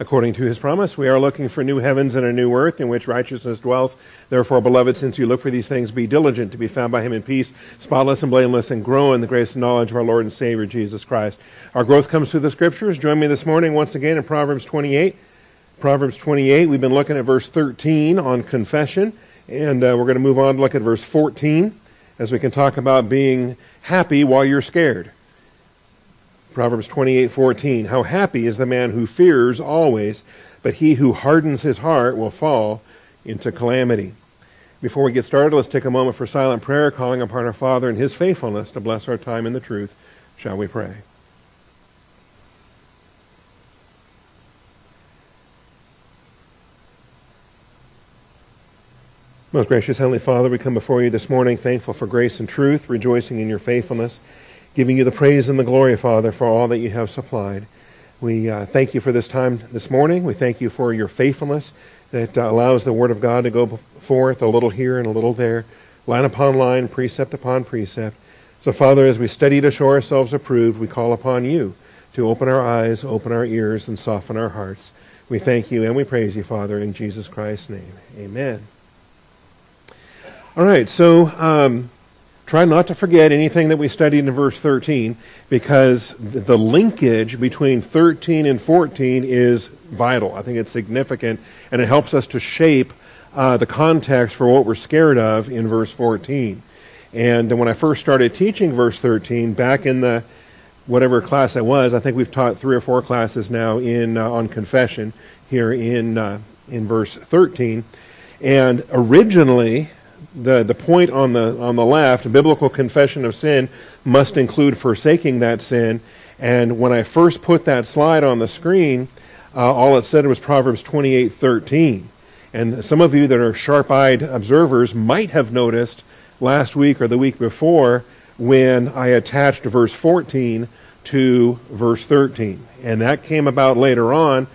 according to his promise. We are looking for new heavens and a new earth in which righteousness dwells. Therefore, beloved, since you look for these things, be diligent to be found by him in peace, spotless and blameless, and grow in the grace and knowledge of our Lord and Savior, Jesus Christ. Our growth comes through the scriptures. Join me this morning once again in Proverbs 28. Proverbs 28, we've been looking at verse 13 on confession, and uh, we're going to move on to look at verse 14 as we can talk about being happy while you're scared. Proverbs 28:14 How happy is the man who fears always, but he who hardens his heart will fall into calamity. Before we get started, let's take a moment for silent prayer, calling upon our Father and his faithfulness to bless our time in the truth. Shall we pray? Most gracious Heavenly Father, we come before you this morning thankful for grace and truth, rejoicing in your faithfulness giving you the praise and the glory, Father, for all that you have supplied. We uh, thank you for this time this morning. We thank you for your faithfulness that uh, allows the Word of God to go forth a little here and a little there, line upon line, precept upon precept. So, Father, as we study to show ourselves approved, we call upon you to open our eyes, open our ears, and soften our hearts. We thank you and we praise you, Father, in Jesus Christ's name. Amen. All right, so um, Try not to forget anything that we studied in verse 13 because the linkage between 13 and 14 is vital. I think it's significant and it helps us to shape uh, the context for what we're scared of in verse 14. And when I first started teaching verse 13 back in the whatever class I was, I think we've taught three or four classes now in uh, on confession here in uh, in verse 13. And originally, the, the point on the, on the left, biblical confession of sin, must include forsaking that sin. And when I first put that slide on the screen, uh, all it said was Proverbs 28:13. And some of you that are sharp-eyed observers might have noticed last week or the week before when I attached verse 14 to verse 13. And that came about later on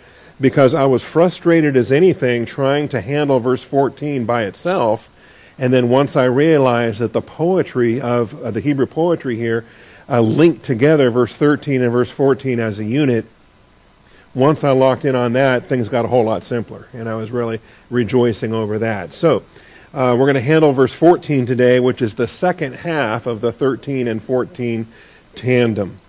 because I was frustrated as anything trying to handle verse 14 by itself and then once I realized that the poetry of uh, the Hebrew poetry here uh, linked together verse 13 and verse 14 as a unit, once I locked in on that, things got a whole lot simpler. And I was really rejoicing over that. So uh, we're going to handle verse 14 today, which is the second half of the 13 and 14 tandem.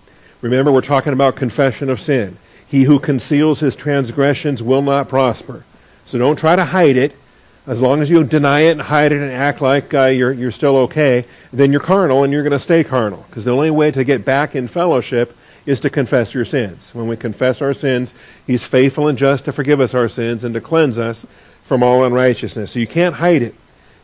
Remember, we're talking about confession of sin. He who conceals his transgressions will not prosper. So don't try to hide it as long as you deny it and hide it and act like uh, you're, you're still okay, then you're carnal and you're going to stay carnal. Because the only way to get back in fellowship is to confess your sins. When we confess our sins, He's faithful and just to forgive us our sins and to cleanse us from all unrighteousness. So you can't hide it.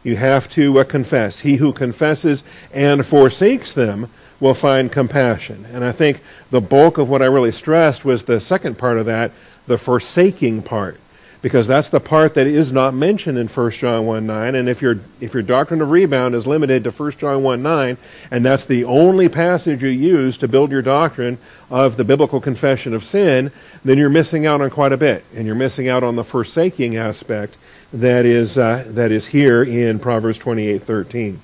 You have to uh, confess. He who confesses and forsakes them will find compassion. And I think the bulk of what I really stressed was the second part of that, the forsaking part because that's the part that is not mentioned in 1 John 1 9. And if your, if your doctrine of rebound is limited to 1 John 1 9, and that's the only passage you use to build your doctrine of the biblical confession of sin, then you're missing out on quite a bit. And you're missing out on the forsaking aspect that is, uh, that is here in Proverbs 28 13.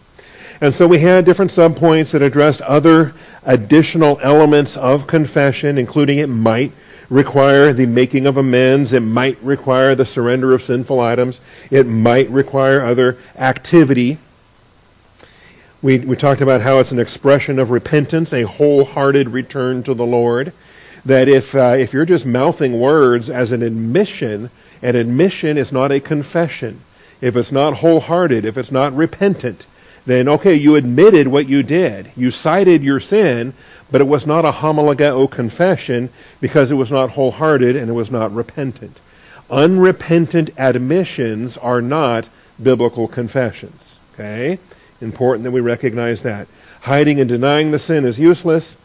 And so we had different subpoints that addressed other additional elements of confession, including it might require the making of amends. It might require the surrender of sinful items. It might require other activity. We, we talked about how it's an expression of repentance, a wholehearted return to the Lord. That if, uh, if you're just mouthing words as an admission, an admission is not a confession. If it's not wholehearted, if it's not repentant, then okay, you admitted what you did. You cited your sin, but it was not a homologeo confession because it was not wholehearted and it was not repentant. Unrepentant admissions are not biblical confessions. Okay? Important that we recognize that. Hiding and denying the sin is useless.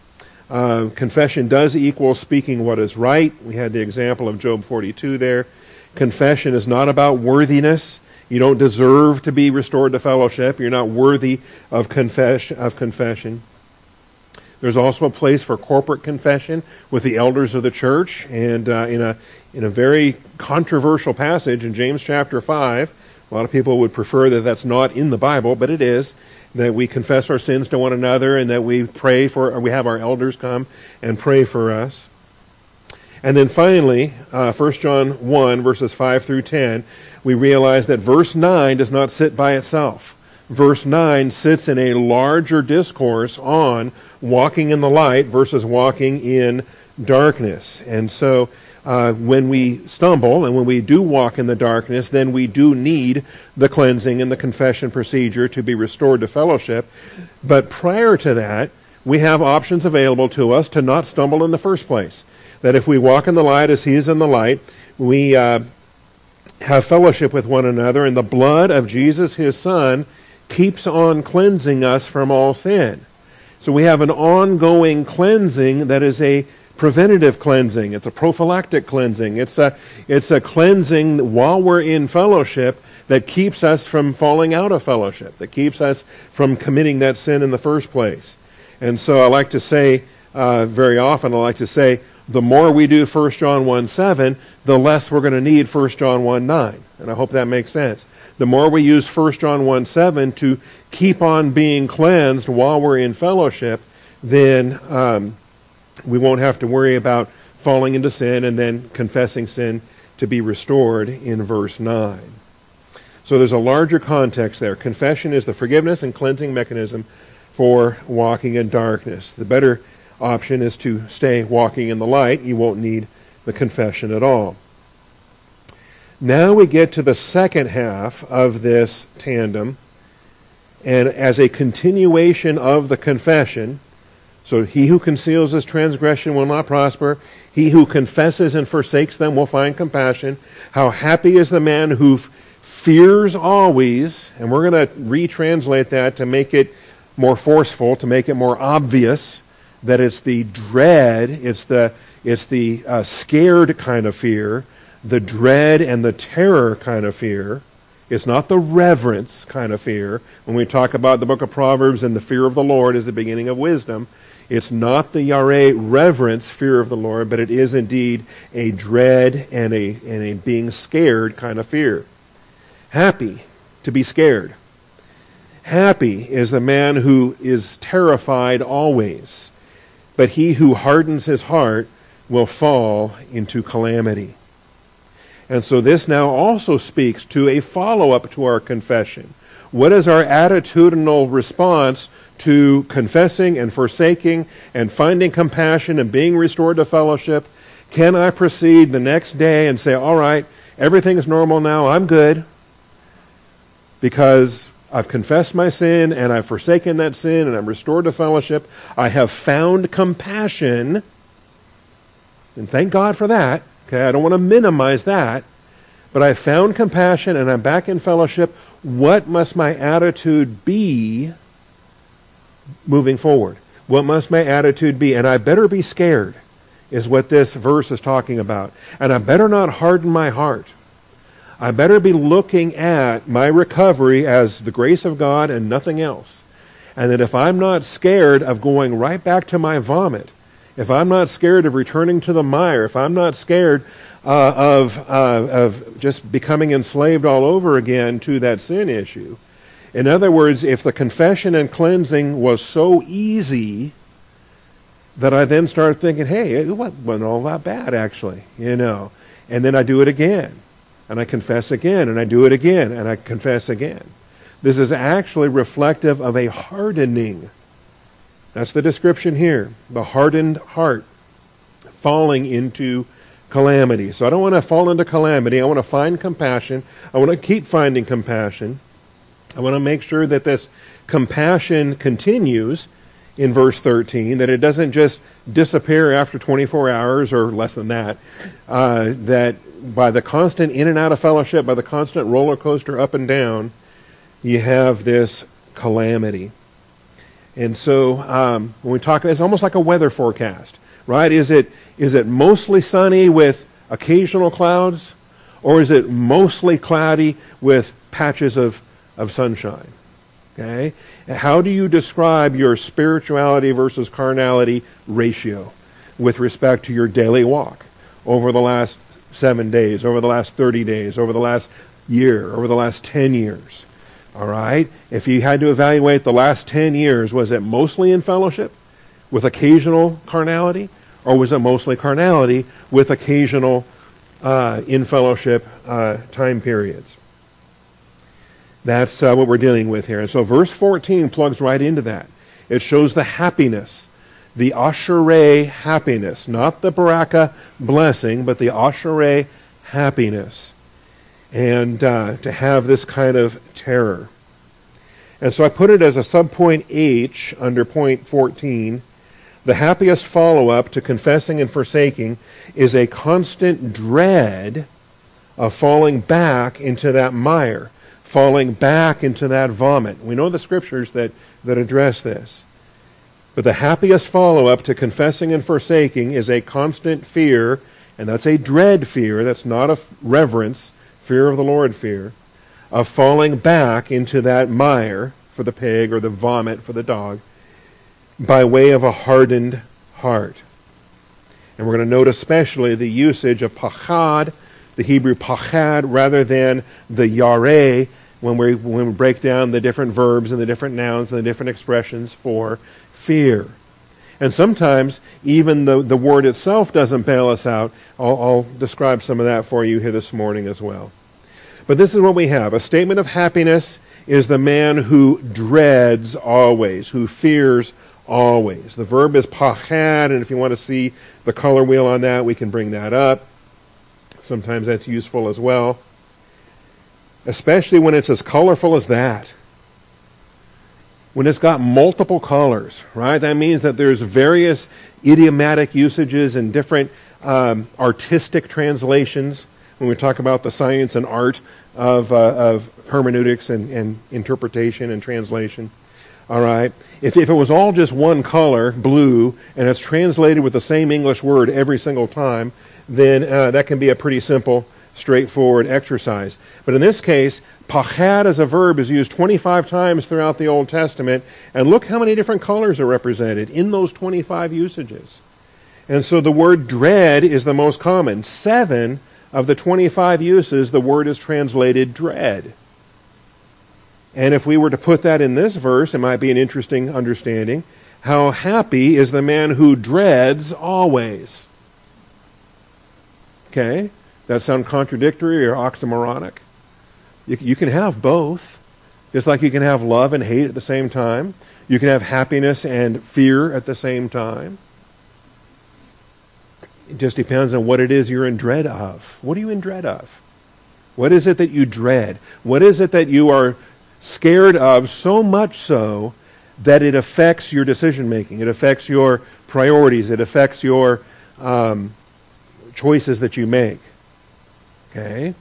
Uh, confession does equal speaking what is right. We had the example of Job 42 there. Confession is not about worthiness. You don't deserve to be restored to fellowship. You're not worthy of, of confession. There's also a place for corporate confession with the elders of the church. And uh, in, a, in a very controversial passage in James chapter 5, a lot of people would prefer that that's not in the Bible, but it is, that we confess our sins to one another and that we pray for, or we have our elders come and pray for us. And then finally, uh, 1 John 1, verses 5 through 10, we realize that verse 9 does not sit by itself. Verse 9 sits in a larger discourse on walking in the light versus walking in darkness. And so uh, when we stumble and when we do walk in the darkness, then we do need the cleansing and the confession procedure to be restored to fellowship. But prior to that, we have options available to us to not stumble in the first place that if we walk in the light as he is in the light, we uh, have fellowship with one another, and the blood of Jesus, his Son, keeps on cleansing us from all sin. So we have an ongoing cleansing that is a preventative cleansing. It's a prophylactic cleansing. It's a, it's a cleansing while we're in fellowship that keeps us from falling out of fellowship, that keeps us from committing that sin in the first place. And so I like to say, uh, very often, I like to say, the more we do 1 John 1 7, the less we're going to need 1 John 1 9. And I hope that makes sense. The more we use 1 John 1 7 to keep on being cleansed while we're in fellowship, then um, we won't have to worry about falling into sin and then confessing sin to be restored in verse 9. So there's a larger context there. Confession is the forgiveness and cleansing mechanism for walking in darkness. The better option is to stay walking in the light. You won't need the confession at all. Now we get to the second half of this tandem, and as a continuation of the confession, so he who conceals his transgression will not prosper. He who confesses and forsakes them will find compassion. How happy is the man who fears always, and we're going to retranslate that to make it more forceful, to make it more obvious that it's the dread, it's the, it's the uh, scared kind of fear, the dread and the terror kind of fear. It's not the reverence kind of fear. When we talk about the book of Proverbs and the fear of the Lord is the beginning of wisdom, it's not the yare reverence fear of the Lord, but it is indeed a dread and a, and a being scared kind of fear. Happy to be scared. Happy is the man who is terrified always but he who hardens his heart will fall into calamity. And so this now also speaks to a follow up to our confession. What is our attitudinal response to confessing and forsaking and finding compassion and being restored to fellowship? Can I proceed the next day and say, all right, everything's normal now, I'm good? Because I've confessed my sin and I've forsaken that sin and I'm restored to fellowship. I have found compassion. And thank God for that. Okay, I don't want to minimize that. But I've found compassion and I'm back in fellowship. What must my attitude be moving forward? What must my attitude be? And I better be scared, is what this verse is talking about. And I better not harden my heart. I better be looking at my recovery as the grace of God and nothing else. And that if I'm not scared of going right back to my vomit, if I'm not scared of returning to the mire, if I'm not scared uh, of, uh, of just becoming enslaved all over again to that sin issue, in other words, if the confession and cleansing was so easy that I then started thinking, hey, it wasn't all that bad, actually, you know, and then I do it again and I confess again, and I do it again, and I confess again. This is actually reflective of a hardening. That's the description here the hardened heart falling into calamity. So I don't want to fall into calamity. I want to find compassion. I want to keep finding compassion. I want to make sure that this compassion continues in verse 13, that it doesn't just disappear after 24 hours or less than that, uh, that by the constant in and out of fellowship, by the constant roller coaster up and down, you have this calamity. And so um, when we talk, it's almost like a weather forecast, right? Is it is it mostly sunny with occasional clouds, or is it mostly cloudy with patches of, of sunshine? Okay? How do you describe your spirituality versus carnality ratio with respect to your daily walk over the last seven days, over the last 30 days, over the last year, over the last 10 years. All right? If you had to evaluate the last 10 years, was it mostly in fellowship with occasional carnality? or was it mostly carnality with occasional uh, in fellowship uh, time periods? That's uh, what we're dealing with here. And so verse 14 plugs right into that. It shows the happiness, the asherah happiness, not the baraka blessing, but the asherah happiness. And uh, to have this kind of terror. And so I put it as a subpoint H under point 14. The happiest follow up to confessing and forsaking is a constant dread of falling back into that mire falling back into that vomit. We know the scriptures that, that address this. But the happiest follow up to confessing and forsaking is a constant fear, and that's a dread fear. That's not a reverence, fear of the Lord fear, of falling back into that mire for the pig or the vomit for the dog by way of a hardened heart. And we're going to note especially the usage of pachad, the Hebrew pachad, rather than the yare, when we, when we break down the different verbs and the different nouns and the different expressions for fear. And sometimes even the, the word itself doesn't bail us out. I'll, I'll describe some of that for you here this morning as well. But this is what we have. A statement of happiness is the man who dreads always, who fears always. The verb is pachad, and if you want to see the color wheel on that, we can bring that up. Sometimes that's useful as well especially when it's as colorful as that. When it's got multiple colors, right? That means that there's various idiomatic usages and different um, artistic translations when we talk about the science and art of, uh, of hermeneutics and, and interpretation and translation. All right? If, if it was all just one color, blue, and it's translated with the same English word every single time, then uh, that can be a pretty simple straightforward exercise. But in this case, pachad as a verb is used 25 times throughout the Old Testament, and look how many different colors are represented in those 25 usages. And so the word dread is the most common. Seven of the 25 uses, the word is translated dread. And if we were to put that in this verse, it might be an interesting understanding. How happy is the man who dreads always? Okay? That sound contradictory or oxymoronic? You, you can have both. Just like you can have love and hate at the same time. You can have happiness and fear at the same time. It just depends on what it is you're in dread of. What are you in dread of? What is it that you dread? What is it that you are scared of so much so that it affects your decision making? It affects your priorities. It affects your um, choices that you make. Okay?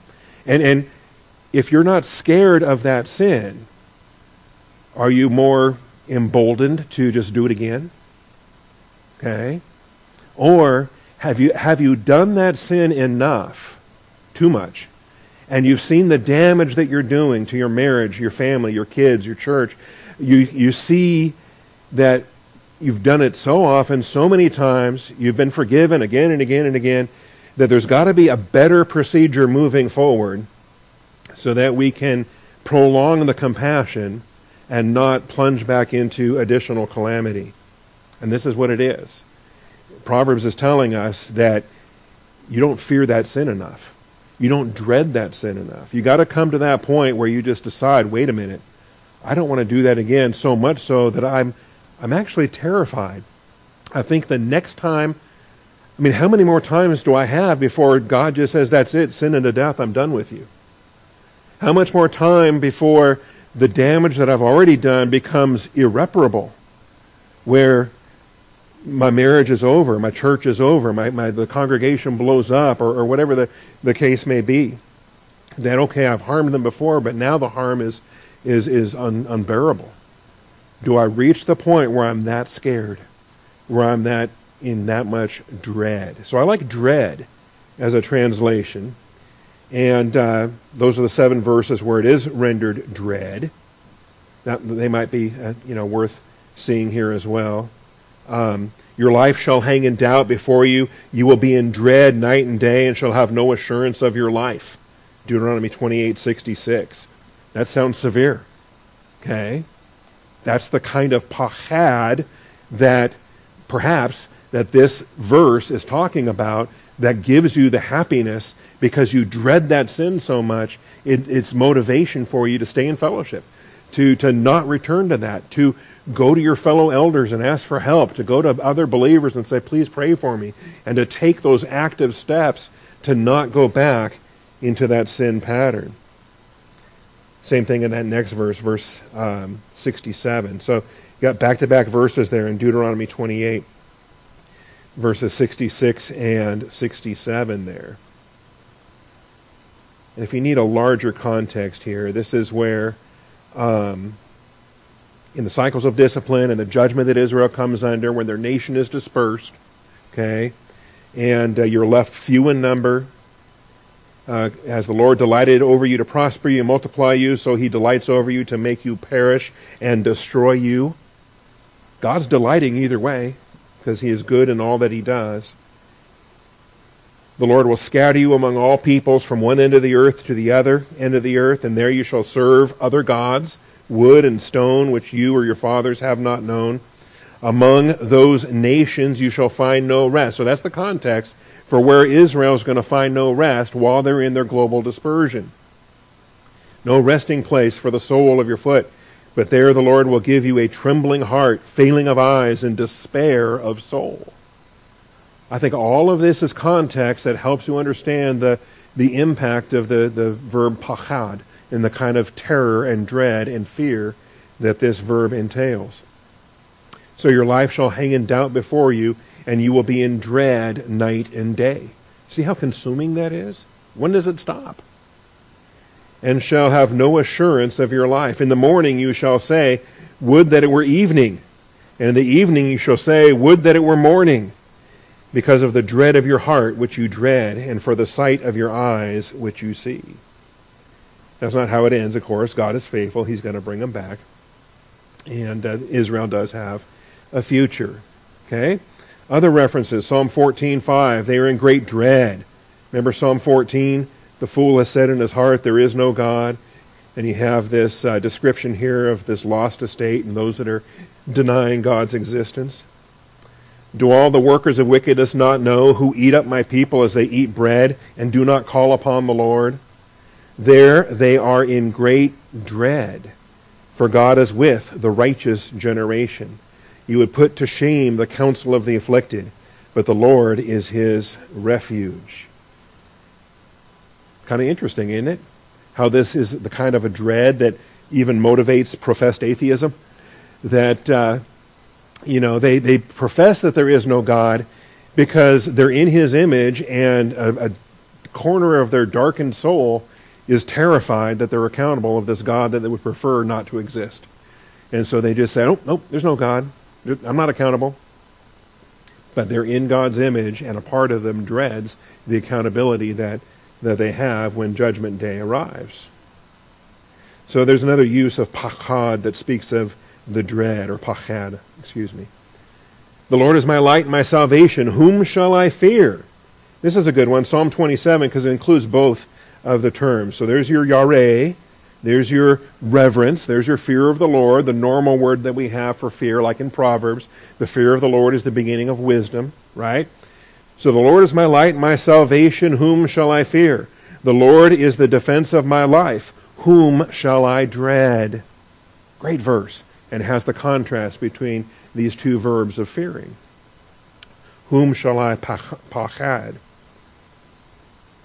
And, and if you're not scared of that sin, are you more emboldened to just do it again? Okay? Or have you, have you done that sin enough, too much, and you've seen the damage that you're doing to your marriage, your family, your kids, your church? You, you see that you've done it so often, so many times, you've been forgiven again and again and again, that there's got to be a better procedure moving forward so that we can prolong the compassion and not plunge back into additional calamity. And this is what it is. Proverbs is telling us that you don't fear that sin enough. You don't dread that sin enough. You got to come to that point where you just decide, wait a minute, I don't want to do that again so much so that I'm I'm actually terrified. I think the next time I mean, how many more times do I have before God just says, that's it, sin unto death, I'm done with you? How much more time before the damage that I've already done becomes irreparable, where my marriage is over, my church is over, my, my, the congregation blows up, or, or whatever the, the case may be? That, okay, I've harmed them before, but now the harm is, is, is un, unbearable. Do I reach the point where I'm that scared, where I'm that in that much dread. So I like dread as a translation. And uh, those are the seven verses where it is rendered dread. That, they might be, uh, you know, worth seeing here as well. Um, your life shall hang in doubt before you. You will be in dread night and day and shall have no assurance of your life. Deuteronomy twenty-eight sixty-six. That sounds severe. Okay? That's the kind of pachad that perhaps that this verse is talking about that gives you the happiness because you dread that sin so much. It, it's motivation for you to stay in fellowship, to, to not return to that, to go to your fellow elders and ask for help, to go to other believers and say, please pray for me, and to take those active steps to not go back into that sin pattern. Same thing in that next verse, verse um, 67. So you got back to back verses there in Deuteronomy 28, verses 66 and 67 there. And if you need a larger context here, this is where, um, in the cycles of discipline and the judgment that Israel comes under, when their nation is dispersed, okay, and uh, you're left few in number, uh, as the Lord delighted over you to prosper you and multiply you, so he delights over you to make you perish and destroy you. God's delighting either way because he is good in all that he does. The Lord will scatter you among all peoples from one end of the earth to the other end of the earth, and there you shall serve other gods, wood and stone, which you or your fathers have not known. Among those nations you shall find no rest. So that's the context for where Israel is going to find no rest while they're in their global dispersion. No resting place for the sole of your foot, but there the Lord will give you a trembling heart, failing of eyes, and despair of soul. I think all of this is context that helps you understand the, the impact of the, the verb pachad and the kind of terror and dread and fear that this verb entails. So your life shall hang in doubt before you, and you will be in dread night and day. See how consuming that is? When does it stop? And shall have no assurance of your life. In the morning you shall say, Would that it were evening. And in the evening you shall say, Would that it were morning. Because of the dread of your heart which you dread, and for the sight of your eyes which you see. That's not how it ends, of course. God is faithful. He's going to bring them back. And uh, Israel does have a future. Okay? Other references, Psalm 14:5, they are in great dread. Remember Psalm 14? The fool has said in his heart, There is no God. And you have this uh, description here of this lost estate and those that are denying God's existence. Do all the workers of wickedness not know who eat up my people as they eat bread and do not call upon the Lord? There they are in great dread, for God is with the righteous generation. You would put to shame the counsel of the afflicted, but the Lord is his refuge. Kind of interesting, isn't it? How this is the kind of a dread that even motivates professed atheism. That, uh, you know, they, they profess that there is no God because they're in his image and a, a corner of their darkened soul is terrified that they're accountable of this God that they would prefer not to exist. And so they just say, oh, nope, there's no God. I'm not accountable. But they're in God's image, and a part of them dreads the accountability that, that they have when Judgment Day arrives. So there's another use of pachad that speaks of the dread, or pachad, excuse me. The Lord is my light and my salvation. Whom shall I fear? This is a good one, Psalm 27, because it includes both of the terms. So there's your yare, there's your reverence. There's your fear of the Lord, the normal word that we have for fear, like in Proverbs. The fear of the Lord is the beginning of wisdom, right? So the Lord is my light, my salvation. Whom shall I fear? The Lord is the defense of my life. Whom shall I dread? Great verse. And has the contrast between these two verbs of fearing. Whom shall I pachad?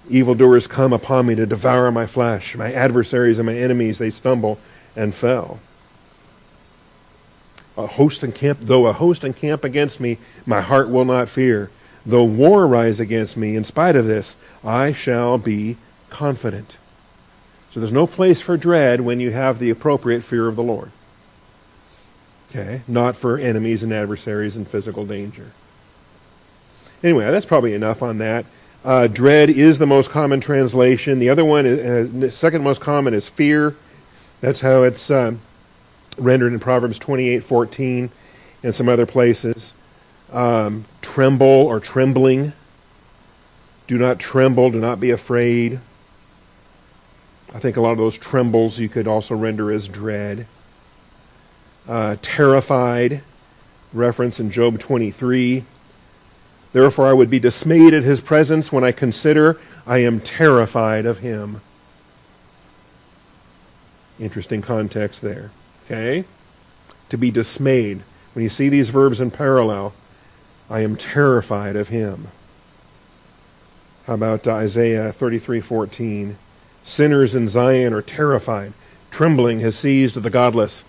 Evildoers come upon me to devour my flesh. My adversaries and my enemies, they stumble and fell. A host encamp, though a host encamp against me, my heart will not fear. Though war rise against me, in spite of this, I shall be confident. So there's no place for dread when you have the appropriate fear of the Lord. Okay? Not for enemies and adversaries and physical danger. Anyway, that's probably enough on that. Uh, dread is the most common translation. The other one, is, uh, second most common, is fear. That's how it's uh, rendered in Proverbs 28:14 and some other places. Um, tremble or trembling. Do not tremble. Do not be afraid. I think a lot of those trembles you could also render as dread. Uh, terrified, reference in Job 23 Therefore, I would be dismayed at his presence when I consider I am terrified of him. Interesting context there. Okay? To be dismayed. When you see these verbs in parallel, I am terrified of him. How about Isaiah 33:14? Sinners in Zion are terrified. Trembling has seized the godless.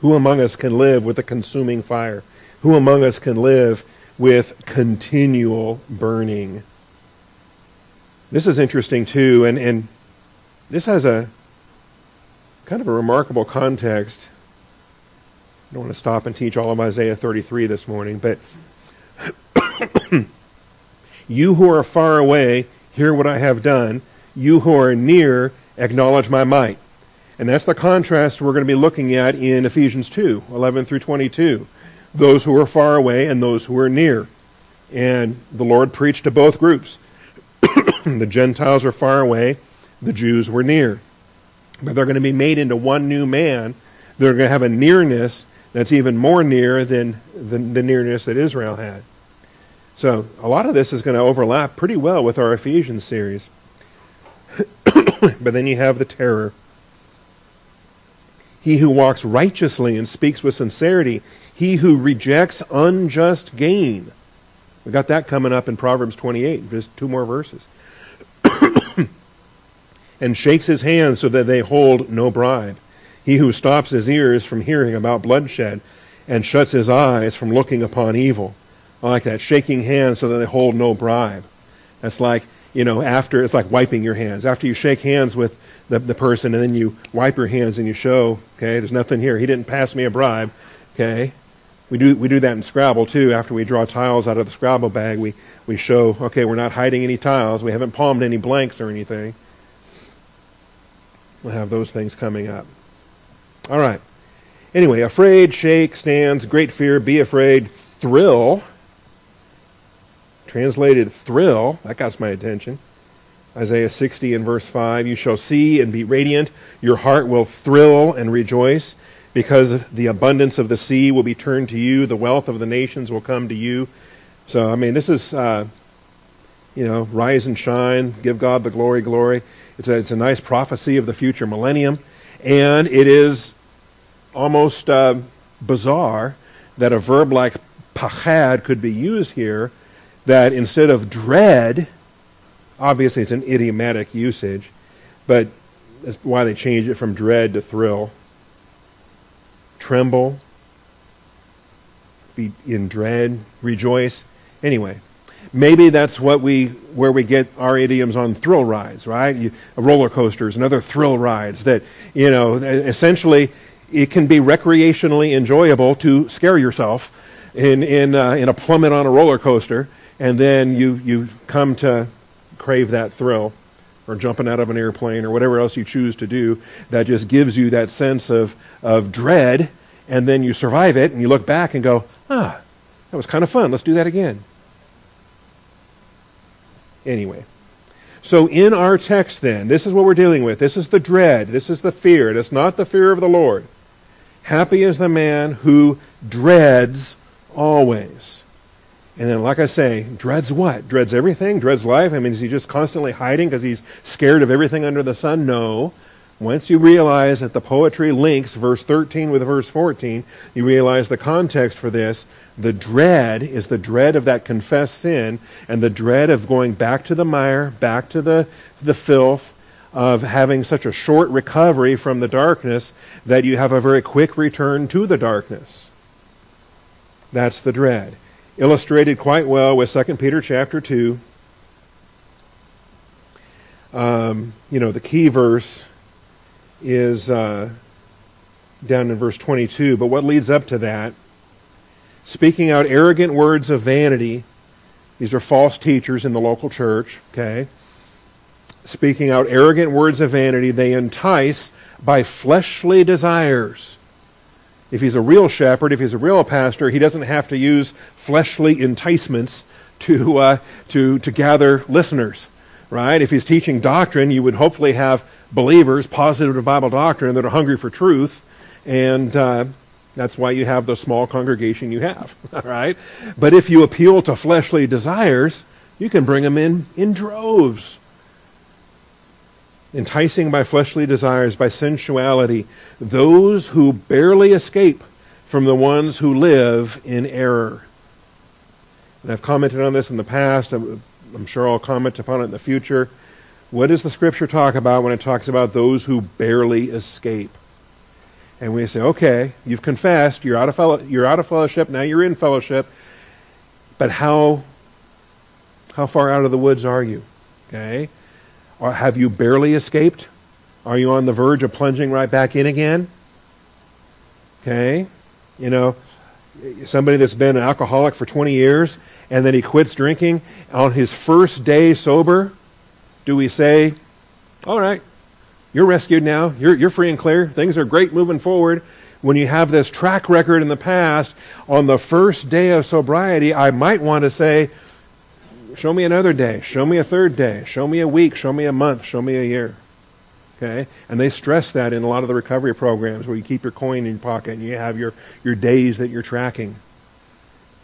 Who among us can live with a consuming fire? Who among us can live with continual burning? This is interesting too, and, and this has a kind of a remarkable context. I don't want to stop and teach all of Isaiah 33 this morning, but you who are far away, hear what I have done. You who are near, acknowledge my might. And that's the contrast we're going to be looking at in Ephesians 2, 11 through 22. Those who are far away and those who are near. And the Lord preached to both groups. the Gentiles were far away, the Jews were near. But they're going to be made into one new man. They're going to have a nearness that's even more near than, than the nearness that Israel had. So a lot of this is going to overlap pretty well with our Ephesians series. but then you have the terror. He who walks righteously and speaks with sincerity, he who rejects unjust gain. We got that coming up in Proverbs 28, just two more verses. and shakes his hands so that they hold no bribe. He who stops his ears from hearing about bloodshed and shuts his eyes from looking upon evil. I like that. Shaking hands so that they hold no bribe. That's like, you know, after, it's like wiping your hands. After you shake hands with the, the person and then you wipe your hands and you show, okay, there's nothing here. He didn't pass me a bribe, okay. We do, we do that in Scrabble too. After we draw tiles out of the Scrabble bag, we, we show, okay, we're not hiding any tiles. We haven't palmed any blanks or anything. We'll have those things coming up. All right. Anyway, afraid, shake, stands, great fear, be afraid, thrill. Translated thrill, that got my attention. Isaiah 60 and verse 5 You shall see and be radiant, your heart will thrill and rejoice, because the abundance of the sea will be turned to you, the wealth of the nations will come to you. So, I mean, this is, uh, you know, rise and shine, give God the glory, glory. It's a, it's a nice prophecy of the future millennium, and it is almost uh, bizarre that a verb like pachad could be used here, that instead of dread, obviously it's an idiomatic usage, but that's why they changed it from dread to thrill. Tremble, be in dread, rejoice. Anyway, maybe that's what we where we get our idioms on thrill rides, right? You, roller coasters and other thrill rides that you know essentially it can be recreationally enjoyable to scare yourself in, in, uh, in a plummet on a roller coaster, and then you, you come to crave that thrill, or jumping out of an airplane, or whatever else you choose to do that just gives you that sense of, of dread, and then you survive it, and you look back and go, ah, that was kind of fun. Let's do that again. Anyway. So, in our text, then, this is what we're dealing with. This is the dread. This is the fear. It's not the fear of the Lord. Happy is the man who dreads always. And then, like I say, dreads what? Dreads everything? Dreads life? I mean, is he just constantly hiding because he's scared of everything under the sun? No. Once you realize that the poetry links verse 13 with verse 14, you realize the context for this. The dread is the dread of that confessed sin and the dread of going back to the mire, back to the, the filth, of having such a short recovery from the darkness that you have a very quick return to the darkness. That's the dread. Illustrated quite well with 2 Peter chapter 2. Um, you know, the key verse is uh, down in verse 22, but what leads up to that? Speaking out arrogant words of vanity. These are false teachers in the local church, okay? speaking out arrogant words of vanity, they entice by fleshly desires. If he's a real shepherd, if he's a real pastor, he doesn't have to use fleshly enticements to, uh, to, to gather listeners, right? If he's teaching doctrine, you would hopefully have believers, positive to Bible doctrine, that are hungry for truth. And, uh, That's why you have the small congregation you have, all right? But if you appeal to fleshly desires, you can bring them in in droves. Enticing by fleshly desires, by sensuality, those who barely escape from the ones who live in error. And I've commented on this in the past. I'm, sure I'll comment upon it in the future. What does the scripture talk about when it talks about those who barely escape? And we say, okay, you've confessed, you're out of, fellow, you're out of fellowship, now you're in fellowship, but how, how far out of the woods are you? Okay? Or have you barely escaped? Are you on the verge of plunging right back in again? Okay? You know, somebody that's been an alcoholic for 20 years and then he quits drinking on his first day sober, do we say, all right, you're rescued now. You're, you're free and clear. Things are great moving forward. When you have this track record in the past, on the first day of sobriety, I might want to say, show me another day. Show me a third day. Show me a week. Show me a month. Show me a year. Okay? And they stress that in a lot of the recovery programs where you keep your coin in your pocket and you have your, your days that you're tracking.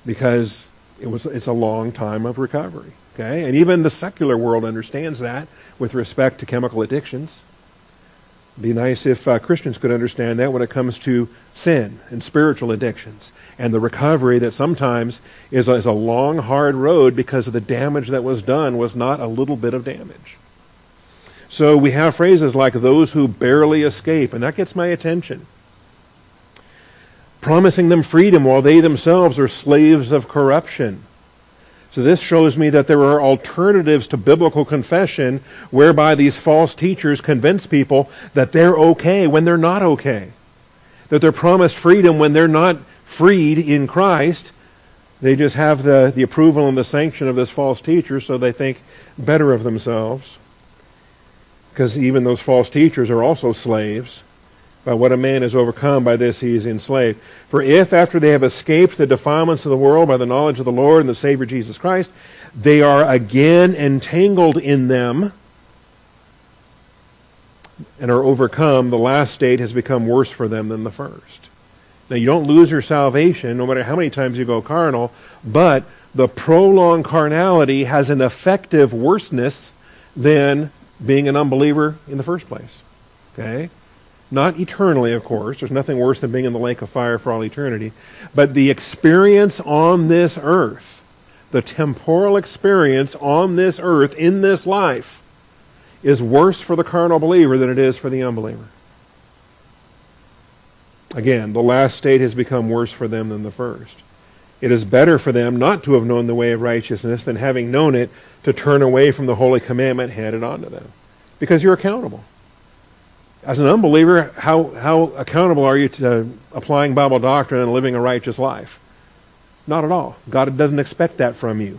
Because it was, it's a long time of recovery. Okay? And even the secular world understands that with respect to chemical addictions. Be nice if uh, Christians could understand that when it comes to sin and spiritual addictions and the recovery that sometimes is a, is a long, hard road because of the damage that was done was not a little bit of damage. So we have phrases like those who barely escape, and that gets my attention. Promising them freedom while they themselves are slaves of corruption. So this shows me that there are alternatives to biblical confession whereby these false teachers convince people that they're okay when they're not okay. That they're promised freedom when they're not freed in Christ. They just have the, the approval and the sanction of this false teacher, so they think better of themselves. Because even those false teachers are also slaves. By what a man is overcome, by this he is enslaved. For if, after they have escaped the defilements of the world by the knowledge of the Lord and the Savior Jesus Christ, they are again entangled in them and are overcome, the last state has become worse for them than the first. Now, you don't lose your salvation no matter how many times you go carnal, but the prolonged carnality has an effective worseness than being an unbeliever in the first place. Okay? Not eternally, of course. There's nothing worse than being in the lake of fire for all eternity. But the experience on this earth, the temporal experience on this earth, in this life, is worse for the carnal believer than it is for the unbeliever. Again, the last state has become worse for them than the first. It is better for them not to have known the way of righteousness than having known it to turn away from the holy commandment handed on to them. Because you're accountable as an unbeliever, how, how accountable are you to applying Bible doctrine and living a righteous life? Not at all. God doesn't expect that from you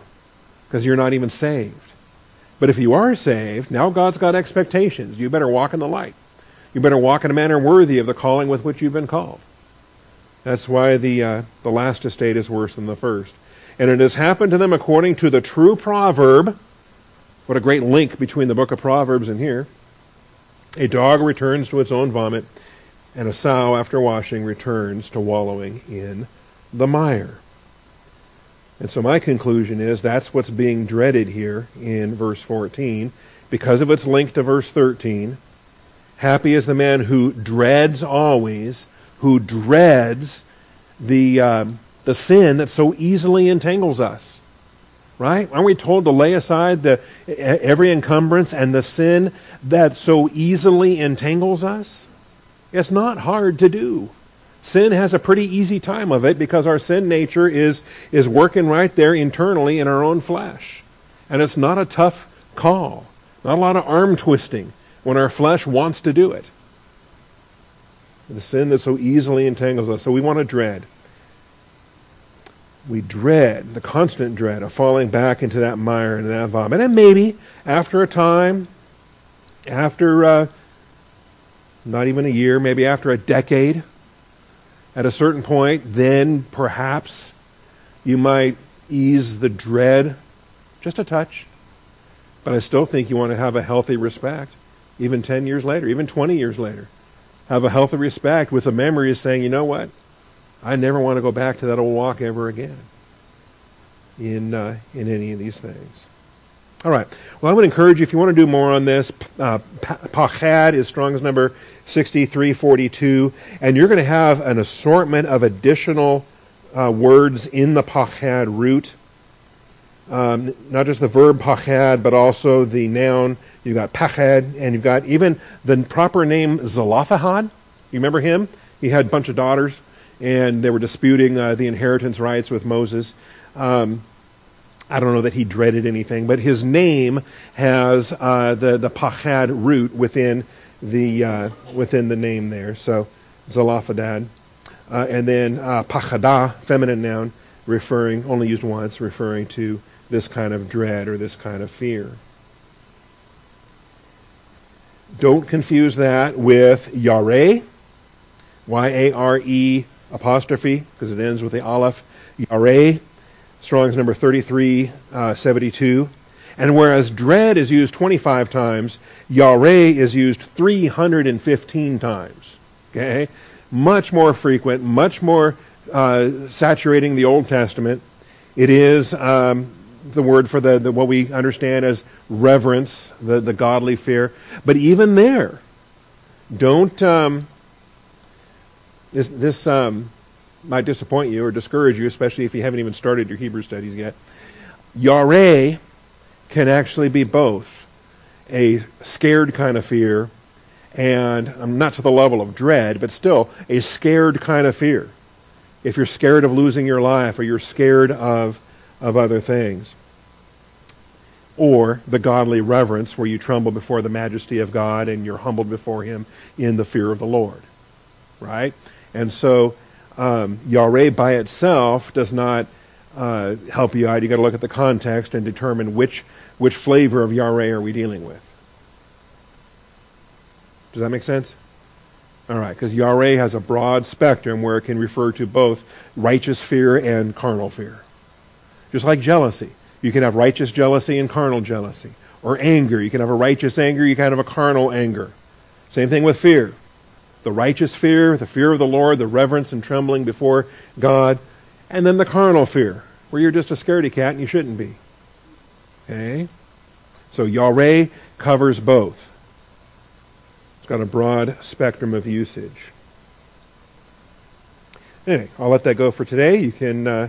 because you're not even saved. But if you are saved, now God's got expectations. You better walk in the light. You better walk in a manner worthy of the calling with which you've been called. That's why the, uh, the last estate is worse than the first. And it has happened to them according to the true proverb. What a great link between the book of Proverbs and here. A dog returns to its own vomit, and a sow, after washing, returns to wallowing in the mire. And so my conclusion is that's what's being dreaded here in verse 14 because of its link to verse 13. Happy is the man who dreads always, who dreads the, uh, the sin that so easily entangles us. Right? Aren't we told to lay aside the, every encumbrance and the sin that so easily entangles us? It's not hard to do. Sin has a pretty easy time of it because our sin nature is, is working right there internally in our own flesh. And it's not a tough call, not a lot of arm twisting when our flesh wants to do it. The sin that so easily entangles us. So we want to dread we dread, the constant dread of falling back into that mire and that vomit. And maybe after a time, after uh, not even a year, maybe after a decade, at a certain point, then perhaps you might ease the dread just a touch. But I still think you want to have a healthy respect, even 10 years later, even 20 years later. Have a healthy respect with a memory of saying, you know what? I never want to go back to that old walk ever again in, uh, in any of these things. All right. Well, I would encourage you, if you want to do more on this, uh, Pachad is Strong's number 6342, and you're going to have an assortment of additional uh, words in the Pachad root. Um, not just the verb pachad, but also the noun. You've got pachad, and you've got even the proper name Zelophehad. You remember him? He had a bunch of daughters, and they were disputing uh, the inheritance rights with Moses. Um, I don't know that he dreaded anything, but his name has uh, the the pachad root within the uh, within the name there. So Zelophehad, uh, and then uh, pachada, feminine noun, referring only used once, referring to this kind of dread or this kind of fear. Don't confuse that with yare, Y A R E apostrophe, because it ends with the aleph. Yare Strong's number 3372. Uh, and whereas dread is used 25 times, yare is used 315 times. Okay? Much more frequent, much more uh, saturating the Old Testament. It is um, the word for the, the, what we understand as reverence, the, the godly fear. But even there, don't um, this this um, might disappoint you or discourage you, especially if you haven't even started your Hebrew studies yet. Yare can actually be both a scared kind of fear and um, not to the level of dread, but still a scared kind of fear. If you're scared of losing your life or you're scared of, of other things. Or the godly reverence where you tremble before the majesty of God and you're humbled before Him in the fear of the Lord. Right? And so um, Yare by itself does not uh, help you out. You've got to look at the context and determine which, which flavor of Yare are we dealing with. Does that make sense? All right, because Yare has a broad spectrum where it can refer to both righteous fear and carnal fear. Just like jealousy. You can have righteous jealousy and carnal jealousy. Or anger. You can have a righteous anger, you can have a carnal anger. Same thing with fear the righteous fear, the fear of the Lord, the reverence and trembling before God, and then the carnal fear, where you're just a scaredy cat and you shouldn't be. Okay? So Yare covers both. It's got a broad spectrum of usage. Anyway, I'll let that go for today. You can uh,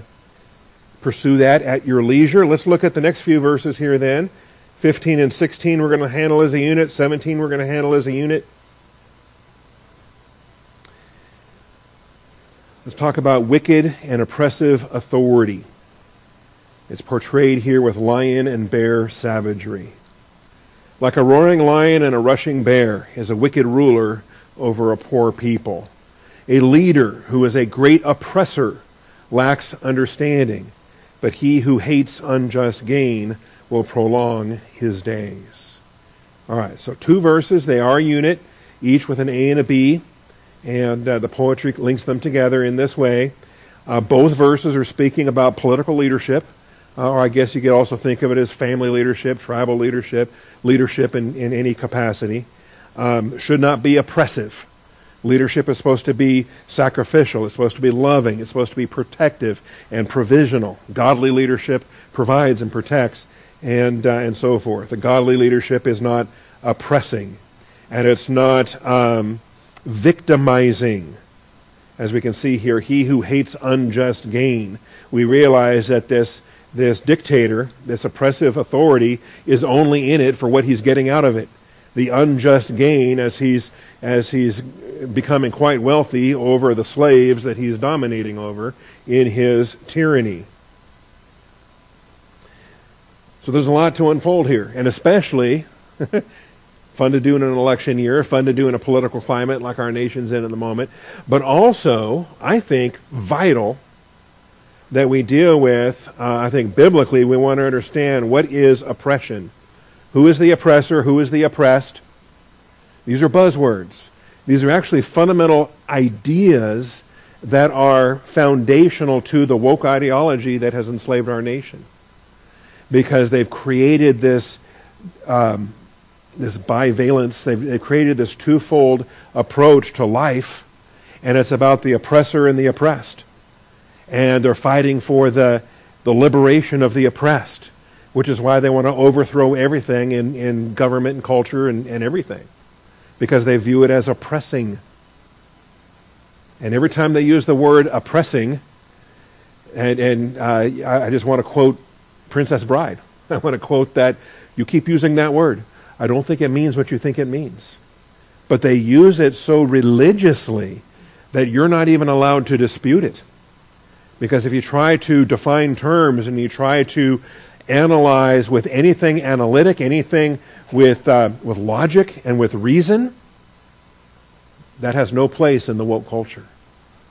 pursue that at your leisure. Let's look at the next few verses here then. 15 and 16 we're going to handle as a unit. 17 we're going to handle as a unit. Let's talk about wicked and oppressive authority. It's portrayed here with lion and bear savagery. Like a roaring lion and a rushing bear is a wicked ruler over a poor people. A leader who is a great oppressor lacks understanding, but he who hates unjust gain will prolong his days. All right, so two verses, they are a unit, each with an A and a B and uh, the poetry links them together in this way. Uh, both verses are speaking about political leadership, uh, or I guess you could also think of it as family leadership, tribal leadership, leadership in, in any capacity. Um, should not be oppressive. Leadership is supposed to be sacrificial. It's supposed to be loving. It's supposed to be protective and provisional. Godly leadership provides and protects, and uh, and so forth. The godly leadership is not oppressing, and it's not um, victimizing. As we can see here, he who hates unjust gain. We realize that this, this dictator, this oppressive authority, is only in it for what he's getting out of it. The unjust gain as he's, as he's becoming quite wealthy over the slaves that he's dominating over in his tyranny. So there's a lot to unfold here, and especially Fun to do in an election year, fun to do in a political climate like our nation's in at the moment. But also, I think, vital that we deal with, uh, I think biblically, we want to understand what is oppression. Who is the oppressor? Who is the oppressed? These are buzzwords. These are actually fundamental ideas that are foundational to the woke ideology that has enslaved our nation. Because they've created this um, this bivalence. They've, they've created this twofold approach to life, and it's about the oppressor and the oppressed. and they're fighting for the, the liberation of the oppressed, which is why they want to overthrow everything in, in government and culture and, and everything, because they view it as oppressing. And every time they use the word oppressing, and, and uh, I just want to quote Princess Bride. I want to quote that. You keep using that word. I don't think it means what you think it means. But they use it so religiously that you're not even allowed to dispute it. Because if you try to define terms and you try to analyze with anything analytic, anything with, uh, with logic and with reason, that has no place in the woke culture.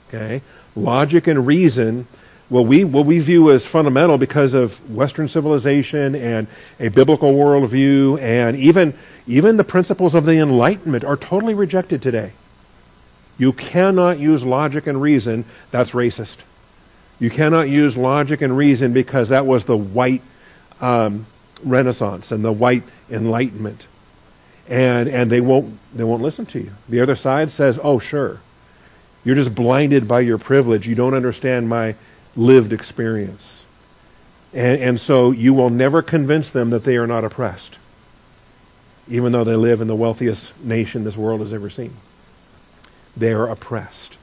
Okay? Logic and reason, what we, what we view as fundamental because of Western civilization and a biblical worldview and even, even the principles of the Enlightenment are totally rejected today. You cannot use logic and reason. That's racist. You cannot use logic and reason because that was the white um, Renaissance and the white Enlightenment and and they won't they won't listen to you. The other side says, "Oh, sure. You're just blinded by your privilege. You don't understand my lived experience." And, and so you will never convince them that they are not oppressed, even though they live in the wealthiest nation this world has ever seen. They are oppressed.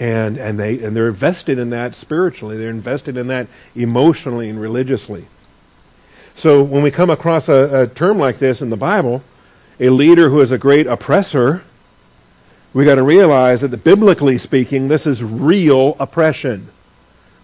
And, and, they, and they're invested in that spiritually. They're invested in that emotionally and religiously. So when we come across a, a term like this in the Bible, a leader who is a great oppressor, we got to realize that, the, biblically speaking, this is real oppression.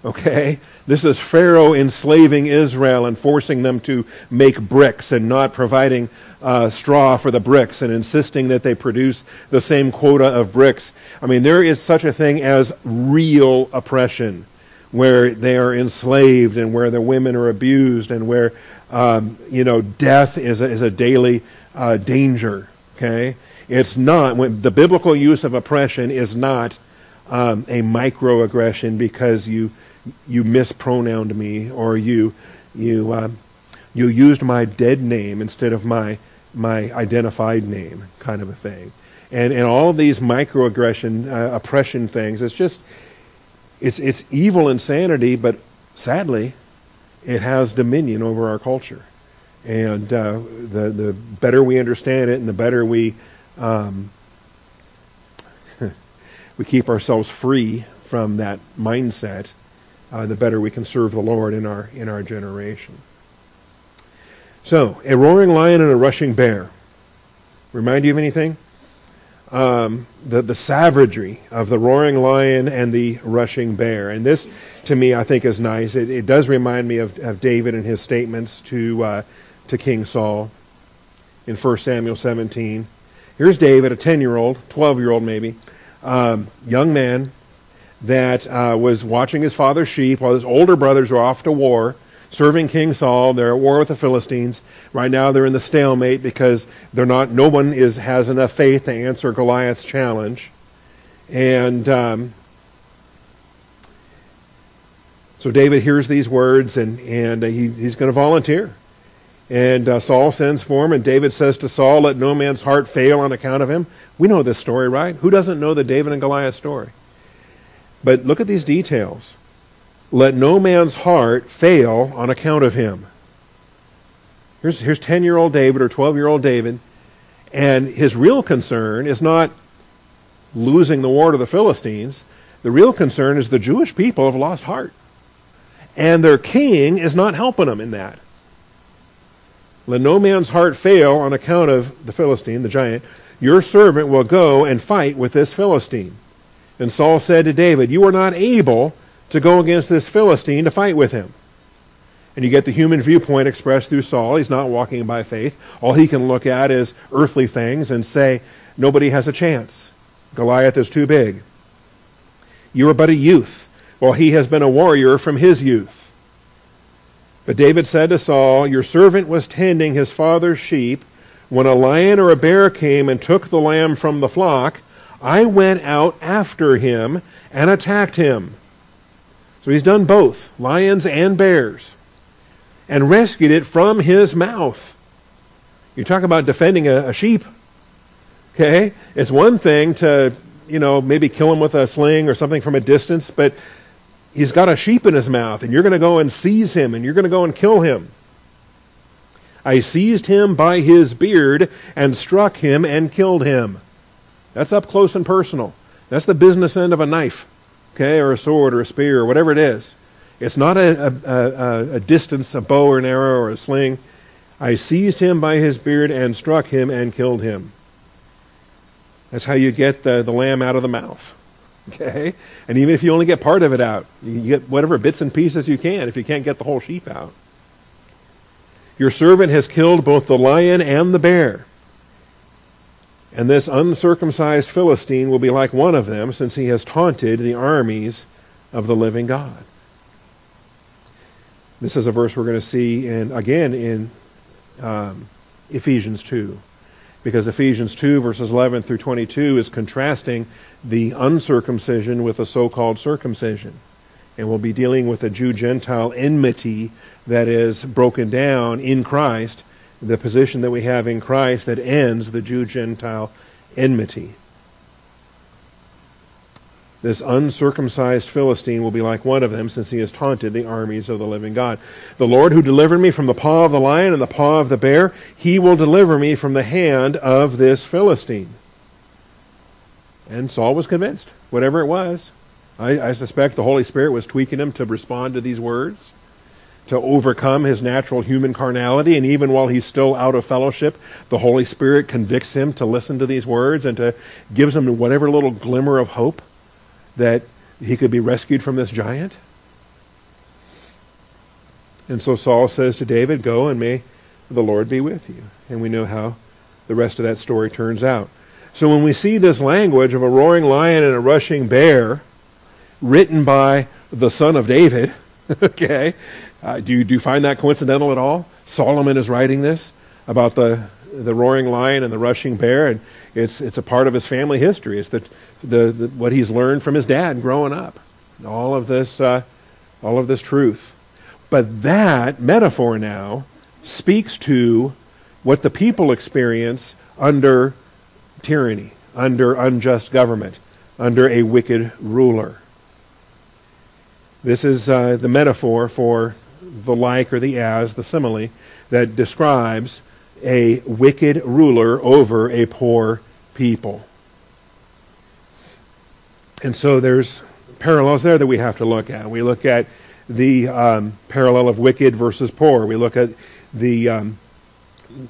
Okay? This is Pharaoh enslaving Israel and forcing them to make bricks and not providing uh, straw for the bricks and insisting that they produce the same quota of bricks. I mean, there is such a thing as real oppression where they are enslaved and where the women are abused and where, um, you know, death is a, is a daily uh, danger. Okay, it's not when the biblical use of oppression is not um, a microaggression because you you mispronounced me or you you uh, you used my dead name instead of my my identified name, kind of a thing. And and all of these microaggression uh, oppression things, it's just it's it's evil insanity, but sadly, it has dominion over our culture. And uh, the, the better we understand it and the better we, um, we keep ourselves free from that mindset, uh, the better we can serve the Lord in our, in our generation. So, a roaring lion and a rushing bear. Remind you of anything? Um, the, the savagery of the roaring lion and the rushing bear. And this, to me, I think is nice. It, it does remind me of, of David and his statements to, uh, to King Saul in 1 Samuel 17. Here's David, a 10 year old, 12 year old maybe, um, young man that uh, was watching his father's sheep while his older brothers were off to war, serving King Saul. They're at war with the Philistines. Right now they're in the stalemate because they're not, no one is, has enough faith to answer Goliath's challenge. And um, so David hears these words and, and uh, he, he's going to volunteer. And uh, Saul sends for him, and David says to Saul, Let no man's heart fail on account of him. We know this story, right? Who doesn't know the David and Goliath story? But look at these details. Let no man's heart fail on account of him. Here's, here's 10 year old David or 12 year old David, and his real concern is not losing the war to the Philistines. The real concern is the Jewish people have lost heart. And their king is not helping them in that. Let no man's heart fail on account of the Philistine, the giant. Your servant will go and fight with this Philistine. And Saul said to David, You are not able to go against this Philistine to fight with him. And you get the human viewpoint expressed through Saul. He's not walking by faith. All he can look at is earthly things and say, Nobody has a chance. Goliath is too big. You are but a youth, while he has been a warrior from his youth. But David said to Saul, Your servant was tending his father's sheep. When a lion or a bear came and took the lamb from the flock, I went out after him and attacked him. So he's done both, lions and bears, and rescued it from his mouth. You talk about defending a, a sheep. Okay? It's one thing to, you know, maybe kill him with a sling or something from a distance, but he's got a sheep in his mouth, and you're going to go and seize him, and you're going to go and kill him. I seized him by his beard and struck him and killed him. That's up close and personal. That's the business end of a knife, okay, or a sword or a spear or whatever it is. It's not a, a, a, a distance, a bow or an arrow or a sling. I seized him by his beard and struck him and killed him. That's how you get the, the lamb out of the mouth. Okay? And even if you only get part of it out, you get whatever bits and pieces you can if you can't get the whole sheep out. Your servant has killed both the lion and the bear. And this uncircumcised Philistine will be like one of them, since he has taunted the armies of the living God. This is a verse we're going to see in, again in um, Ephesians 2. Because Ephesians 2, verses 11 through 22, is contrasting the uncircumcision with the so called circumcision. And we'll be dealing with a Jew Gentile enmity that is broken down in Christ, the position that we have in Christ that ends the Jew Gentile enmity. This uncircumcised Philistine will be like one of them, since he has taunted the armies of the living God. The Lord who delivered me from the paw of the lion and the paw of the bear, he will deliver me from the hand of this Philistine. And Saul was convinced, whatever it was. I, I suspect the Holy Spirit was tweaking him to respond to these words, to overcome his natural human carnality. And even while he's still out of fellowship, the Holy Spirit convicts him to listen to these words and to gives him whatever little glimmer of hope that he could be rescued from this giant? And so Saul says to David, Go and may the Lord be with you. And we know how the rest of that story turns out. So when we see this language of a roaring lion and a rushing bear written by the son of David, okay, uh, do, you, do you find that coincidental at all? Solomon is writing this about the, the roaring lion and the rushing bear, and it's, it's a part of his family history. It's the, the, the what he's learned from his dad growing up. All of this, uh, all of this truth. But that metaphor now speaks to what the people experience under tyranny, under unjust government, under a wicked ruler. This is uh, the metaphor for the like or the as, the simile, that describes a wicked ruler over a poor people. And so there's parallels there that we have to look at. We look at the um, parallel of wicked versus poor. We look at the um,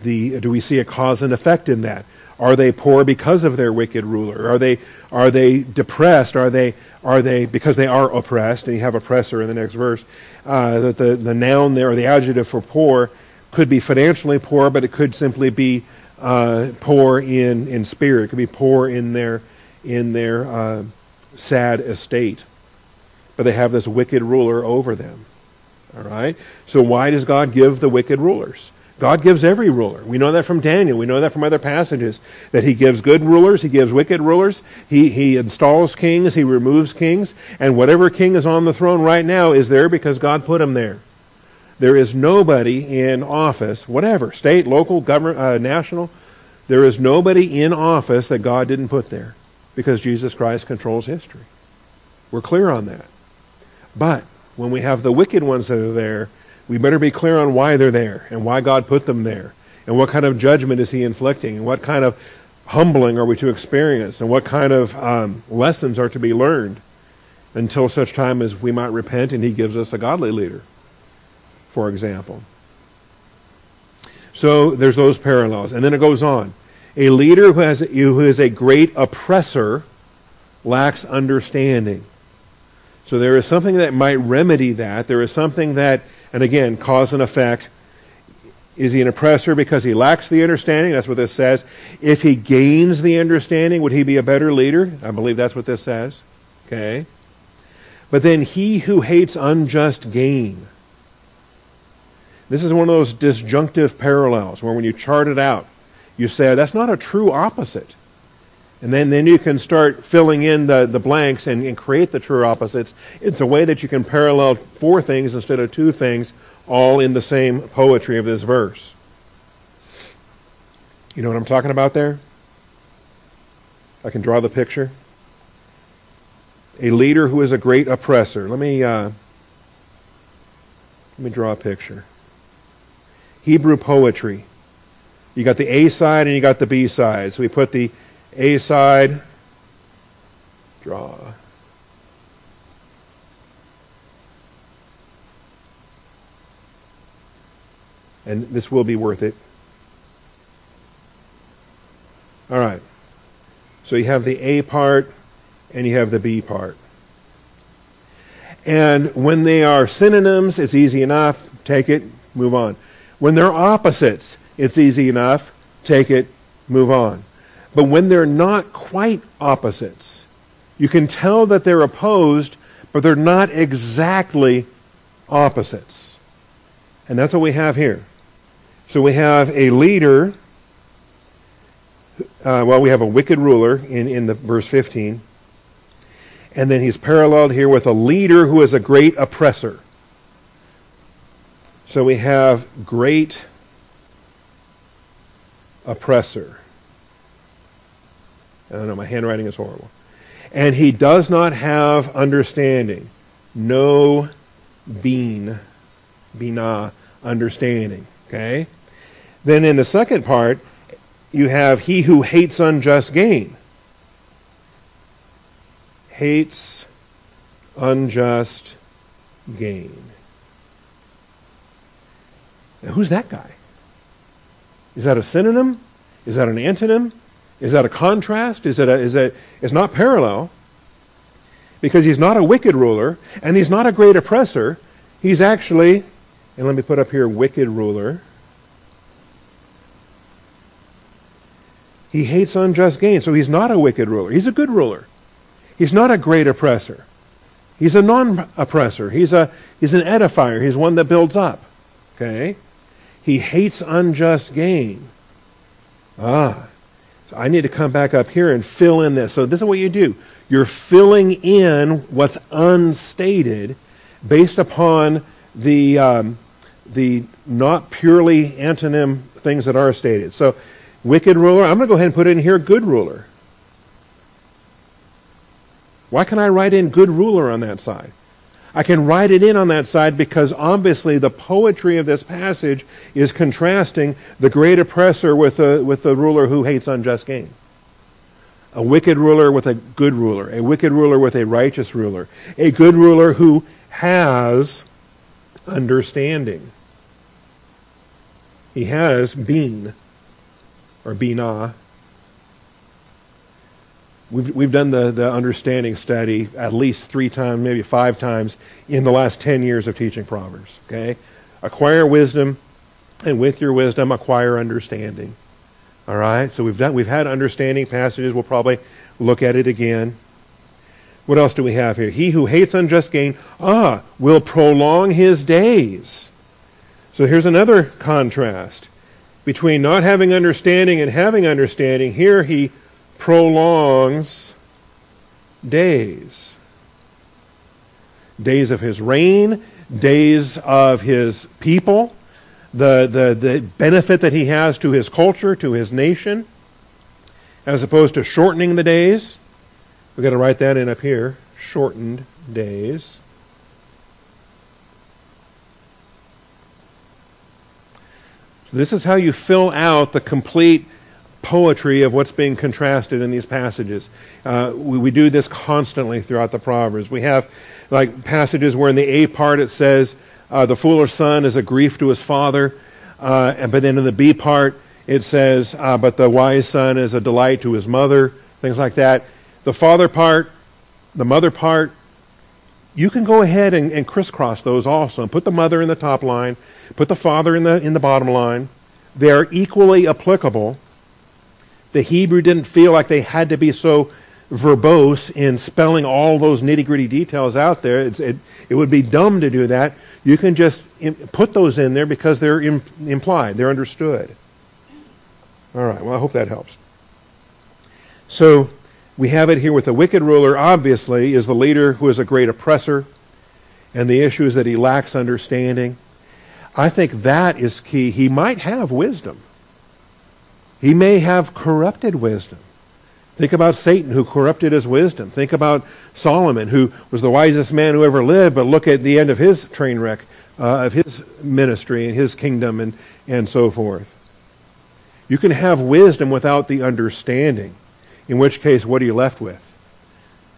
the do we see a cause and effect in that? Are they poor because of their wicked ruler? Are they are they depressed? Are they are they because they are oppressed? And you have oppressor in the next verse. Uh, that the the noun there or the adjective for poor could be financially poor, but it could simply be uh, poor in, in spirit. It could be poor in their in their uh, sad estate. But they have this wicked ruler over them. All right. So why does God give the wicked rulers? God gives every ruler. We know that from Daniel. We know that from other passages. That he gives good rulers, he gives wicked rulers, he, he installs kings, he removes kings, and whatever king is on the throne right now is there because God put him there. There is nobody in office, whatever, state, local, government, uh, national, there is nobody in office that God didn't put there because Jesus Christ controls history. We're clear on that. But when we have the wicked ones that are there, we better be clear on why they're there and why God put them there and what kind of judgment is he inflicting and what kind of humbling are we to experience and what kind of um, lessons are to be learned until such time as we might repent and he gives us a godly leader for example. So there's those parallels. And then it goes on. A leader who, has, who is a great oppressor lacks understanding. So there is something that might remedy that. There is something that, and again, cause and effect. Is he an oppressor because he lacks the understanding? That's what this says. If he gains the understanding, would he be a better leader? I believe that's what this says. Okay. But then he who hates unjust gain this is one of those disjunctive parallels where when you chart it out, you say, that's not a true opposite. And then, then you can start filling in the, the blanks and, and create the true opposites. It's a way that you can parallel four things instead of two things, all in the same poetry of this verse. You know what I'm talking about there? I can draw the picture. a leader who is a great oppressor. Let me uh, let me draw a picture. Hebrew poetry. You got the A side and you got the B side. So we put the A side. Draw. And this will be worth it. All right. So you have the A part and you have the B part. And when they are synonyms, it's easy enough. Take it, move on. When they're opposites, it's easy enough. Take it, move on. But when they're not quite opposites, you can tell that they're opposed, but they're not exactly opposites. And that's what we have here. So we have a leader uh, well, we have a wicked ruler in, in the verse 15. And then he's paralleled here with a leader who is a great oppressor. So we have great oppressor. I don't know, my handwriting is horrible. And he does not have understanding. No bean, bina, understanding. Okay? Then in the second part, you have he who hates unjust gain. Hates unjust gain. Now, who's that guy? Is that a synonym? Is that an antonym? Is that a contrast? Is it a, is it, it's not parallel because he's not a wicked ruler and he's not a great oppressor. He's actually, and let me put up here, wicked ruler. He hates unjust gain, so he's not a wicked ruler. He's a good ruler. He's not a great oppressor. He's a non-oppressor. He's a he's an edifier. He's one that builds up. Okay? He hates unjust gain. Ah. I need to come back up here and fill in this. So this is what you do. You're filling in what's unstated based upon the um, the not purely antonym things that are stated. So Wicked ruler. I'm going to go ahead and put in here good ruler. Why can I write in good ruler on that side? I can write it in on that side because obviously the poetry of this passage is contrasting the great oppressor with the, with the ruler who hates unjust gain. A wicked ruler with a good ruler. A wicked ruler with a righteous ruler. A good ruler who has understanding. He has been or Binah. We've, we've done the, the understanding study at least three times, maybe five times in the last 10 years of teaching Proverbs. Okay? Acquire wisdom, and with your wisdom, acquire understanding. All right? So we've, done, we've had understanding passages. We'll probably look at it again. What else do we have here? He who hates unjust gain, ah, will prolong his days. So here's another contrast between not having understanding and having understanding, here he prolongs days. Days of his reign, days of his people, the, the, the benefit that he has to his culture, to his nation, as opposed to shortening the days. We've got to write that in up here shortened days. This is how you fill out the complete poetry of what's being contrasted in these passages. Uh, we, we, do this constantly throughout the Proverbs. We have like passages where in the A part it says uh, the foolish son is a grief to his father, uh, and, but then in the B part it says uh, but the wise son is a delight to his mother, things like that. The father part, the mother part, you can go ahead and, and crisscross those also and put the mother in the top line Put the Father in the, in the bottom line. They are equally applicable. The Hebrew didn't feel like they had to be so verbose in spelling all those nitty gritty details out there. It, it would be dumb to do that. You can just put those in there because they're implied, they're understood. All right, well, I hope that helps. So we have it here with the wicked ruler, obviously, is the leader who is a great oppressor, and the issue is that he lacks understanding. I think that is key. He might have wisdom. He may have corrupted wisdom. Think about Satan, who corrupted his wisdom. Think about Solomon, who was the wisest man who ever lived, but look at the end of his train wreck uh, of his ministry and his kingdom and, and so forth. You can have wisdom without the understanding, in which case, what are you left with?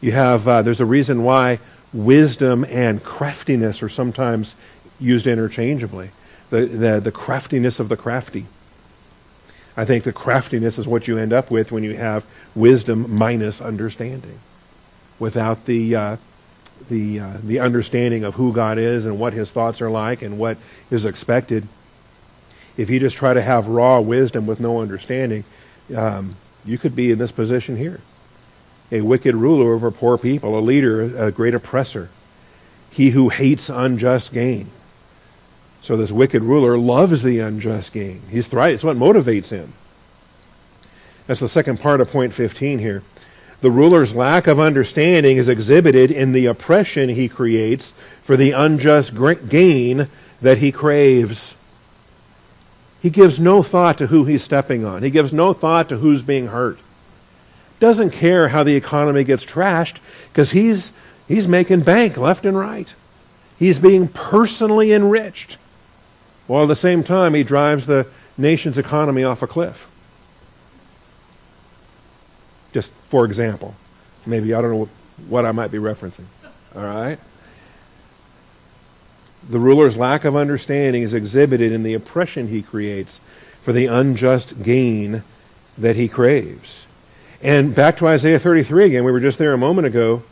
You have, uh, there's a reason why wisdom and craftiness are sometimes used interchangeably. The, the, the craftiness of the crafty. I think the craftiness is what you end up with when you have wisdom minus understanding. Without the, uh, the, uh, the understanding of who God is and what his thoughts are like and what is expected. If you just try to have raw wisdom with no understanding, um, you could be in this position here. A wicked ruler over poor people, a leader, a great oppressor, he who hates unjust gain. So this wicked ruler loves the unjust gain. He's thrive. It's what motivates him. That's the second part of point 15 here. The ruler's lack of understanding is exhibited in the oppression he creates for the unjust gain that he craves. He gives no thought to who he's stepping on. He gives no thought to who's being hurt. Doesn't care how the economy gets trashed because he's, he's making bank left and right. He's being personally enriched while at the same time he drives the nation's economy off a cliff. Just for example. Maybe I don't know what I might be referencing. All right? The ruler's lack of understanding is exhibited in the oppression he creates for the unjust gain that he craves. And back to Isaiah 33 again, we were just there a moment ago.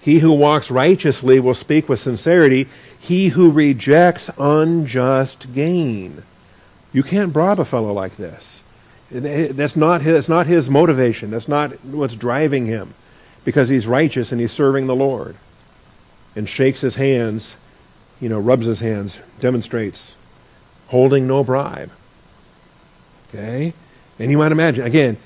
He who walks righteously will speak with sincerity. He who rejects unjust gain. You can't bribe a fellow like this. That's not his, that's not his motivation. That's not what's driving him. Because he's righteous and he's serving the Lord. And shakes his hands, you know, rubs his hands, demonstrates holding no bribe. Okay? And you might imagine, again,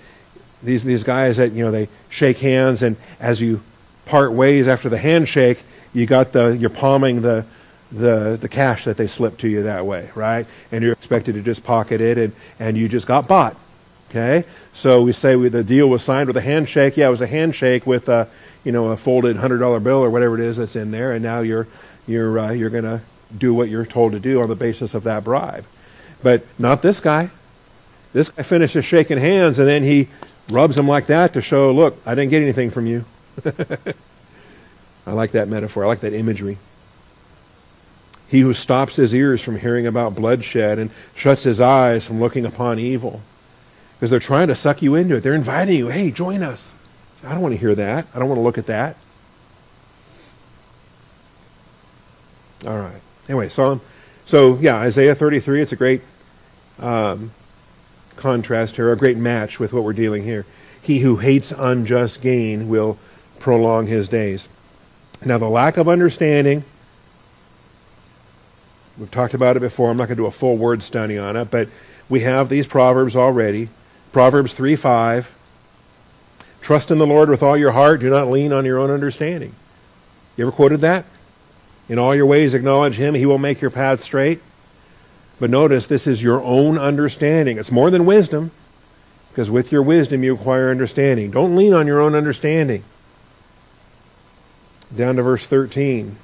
these, these guys that, you know, they shake hands and as you part ways after the handshake, you got the you're palming the the the cash that they slipped to you that way, right? And you're expected to just pocket it, and and you just got bought. Okay, so we say we, the deal was signed with a handshake. Yeah, it was a handshake with a you know a folded hundred dollar bill or whatever it is that's in there, and now you're you're uh, you're going to do what you're told to do on the basis of that bribe. But not this guy. This guy finishes shaking hands, and then he rubs them like that to show, look, I didn't get anything from you. I like that metaphor. I like that imagery. He who stops his ears from hearing about bloodshed and shuts his eyes from looking upon evil. Because they're trying to suck you into it. They're inviting you, hey, join us. I don't want to hear that. I don't want to look at that. All right. Anyway, so, so yeah, Isaiah 33, it's a great um, contrast here, a great match with what we're dealing here. He who hates unjust gain will prolong his days. Now, the lack of understanding, we've talked about it before. I'm not going to do a full word study on it, but we have these proverbs already. Proverbs 3 5. Trust in the Lord with all your heart. Do not lean on your own understanding. You ever quoted that? In all your ways acknowledge him. He will make your path straight. But notice this is your own understanding. It's more than wisdom, because with your wisdom you acquire understanding. Don't lean on your own understanding down to verse 13.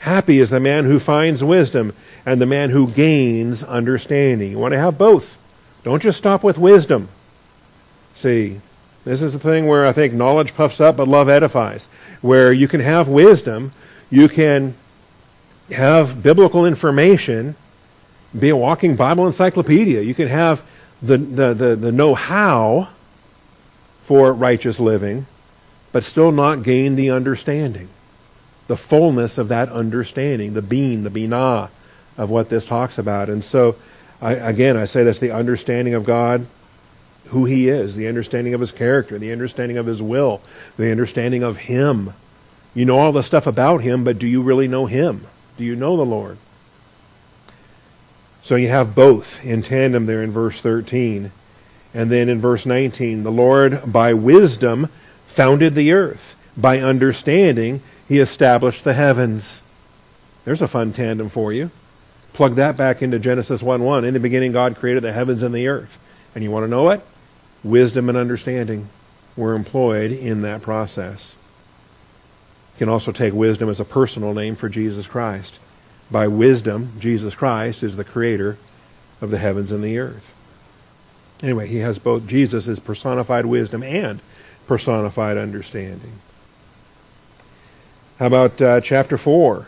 Happy is the man who finds wisdom and the man who gains understanding. You want to have both. Don't just stop with wisdom. See, this is the thing where I think knowledge puffs up, but love edifies. Where you can have wisdom, you can have biblical information, be a walking Bible encyclopedia. You can have the, the, the, the know how for righteous living, but still not gain the understanding, the fullness of that understanding, the being, the binah of what this talks about. And so, I, again, I say that's the understanding of God, who He is, the understanding of His character, the understanding of His will, the understanding of Him. You know all the stuff about Him, but do you really know Him? Do you know the Lord? So you have both in tandem there in verse 13. And then in verse 19, the Lord by wisdom founded the earth. By understanding, he established the heavens. There's a fun tandem for you. Plug that back into Genesis 1 1. In the beginning, God created the heavens and the earth. And you want to know what? wisdom and understanding were employed in that process. You can also take wisdom as a personal name for Jesus Christ. By wisdom, Jesus Christ is the creator of the heavens and the earth. Anyway, he has both Jesus is personified wisdom and personified understanding. How about uh, chapter 4?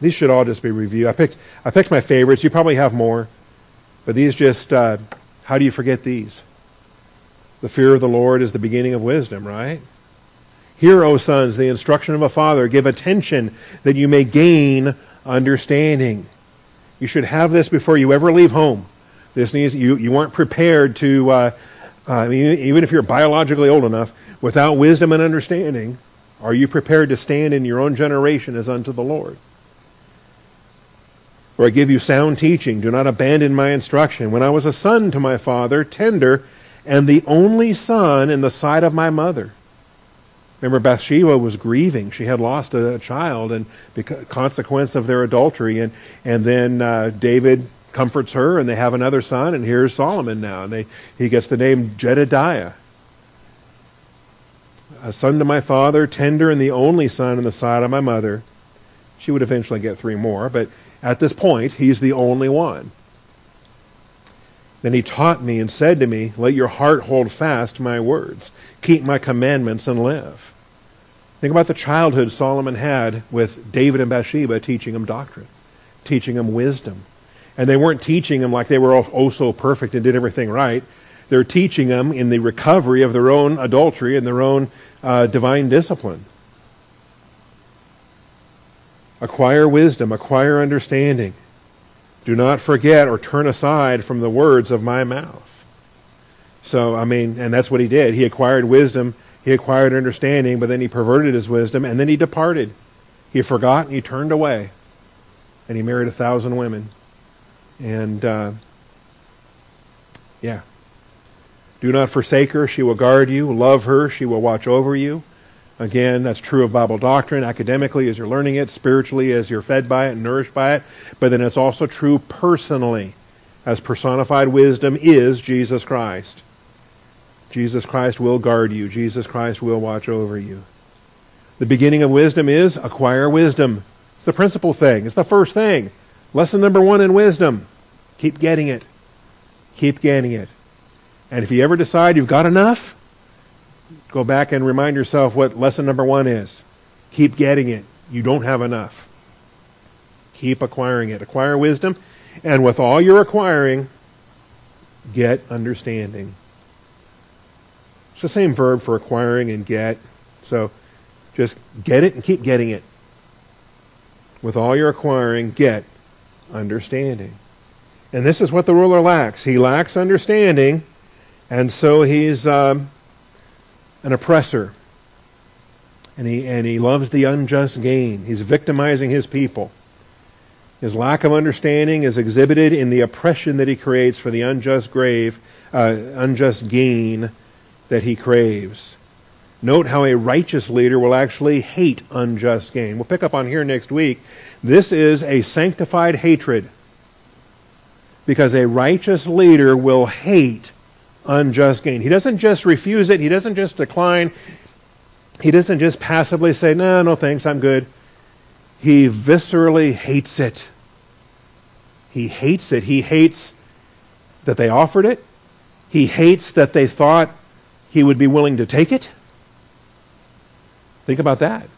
These should all just be reviewed. I picked, I picked my favorites. You probably have more. But these just, uh, how do you forget these? The fear of the Lord is the beginning of wisdom, right? Hear, O sons, the instruction of a father. Give attention that you may gain understanding. You should have this before you ever leave home. This needs you. You weren't prepared to. Uh, uh, I mean, even if you're biologically old enough, without wisdom and understanding, are you prepared to stand in your own generation as unto the Lord? Or I give you sound teaching. Do not abandon my instruction. When I was a son to my father, tender, and the only son in the sight of my mother. Remember, Bathsheba was grieving. She had lost a, child, and because consequence of their adultery. And and then uh, David comforts her, and they have another son. And here's Solomon now, and they he gets the name Jedediah a son to my father, tender and the only son in the side of my mother. She would eventually get three more, but at this point, he's the only one. Then he taught me and said to me, Let your heart hold fast my words, keep my commandments and live. Think about the childhood Solomon had with David and Bathsheba teaching him doctrine, teaching him wisdom. And they weren't teaching him like they were oh so perfect and did everything right. They're teaching him in the recovery of their own adultery and their own uh, divine discipline. Acquire wisdom, acquire understanding. Do not forget or turn aside from the words of my mouth. So, I mean, and that's what he did. He acquired wisdom, he acquired understanding, but then he perverted his wisdom, and then he departed. He forgot, and he turned away, and he married a thousand women. And, uh, yeah, do not forsake her. She will guard you. Love her. She will watch over you. Again, that's true of Bible doctrine academically as you're learning it, spiritually as you're fed by it and nourished by it. But then it's also true personally, as personified wisdom is Jesus Christ. Jesus Christ will guard you. Jesus Christ will watch over you. The beginning of wisdom is acquire wisdom. It's the principal thing. It's the first thing. Lesson number one in wisdom. Keep getting it. Keep getting it. And if you ever decide you've got enough, go back and remind yourself what lesson number one is. Keep getting it. You don't have enough. Keep acquiring it. Acquire wisdom. And with all you're acquiring, get understanding. It's the same verb for acquiring and get. So just get it and keep getting it. With all you're acquiring, get understanding. And this is what the ruler lacks. He lacks understanding and so he's um, an oppressor. And he, and he loves the unjust gain. He's victimizing his people. His lack of understanding is exhibited in the oppression that he creates for the unjust grave, uh, unjust gain that he craves. Note how a righteous leader will actually hate unjust gain. We'll pick up on here next week. This is a sanctified hatred. Because a righteous leader will hate unjust gain. He doesn't just refuse it, he doesn't just decline, he doesn't just passively say, No, no thanks, I'm good. He viscerally hates it. He hates it. He hates that they offered it. He hates that they thought he would be willing to take it. Think about that.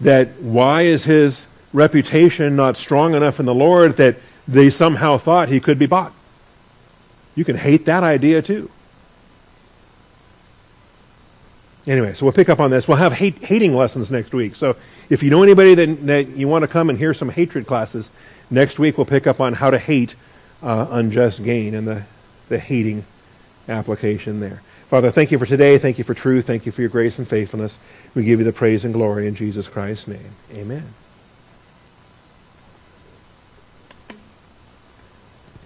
That why is his reputation not strong enough in the Lord that they somehow thought he could be bought? You can hate that idea too. Anyway, so we'll pick up on this. We'll have hate, hating lessons next week. So if you know anybody that, that you want to come and hear some hatred classes, next week we'll pick up on how to hate uh, unjust gain and the, the hating application there. Father, thank you for today. Thank you for truth. Thank you for your grace and faithfulness. We give you the praise and glory in Jesus Christ's name. Amen.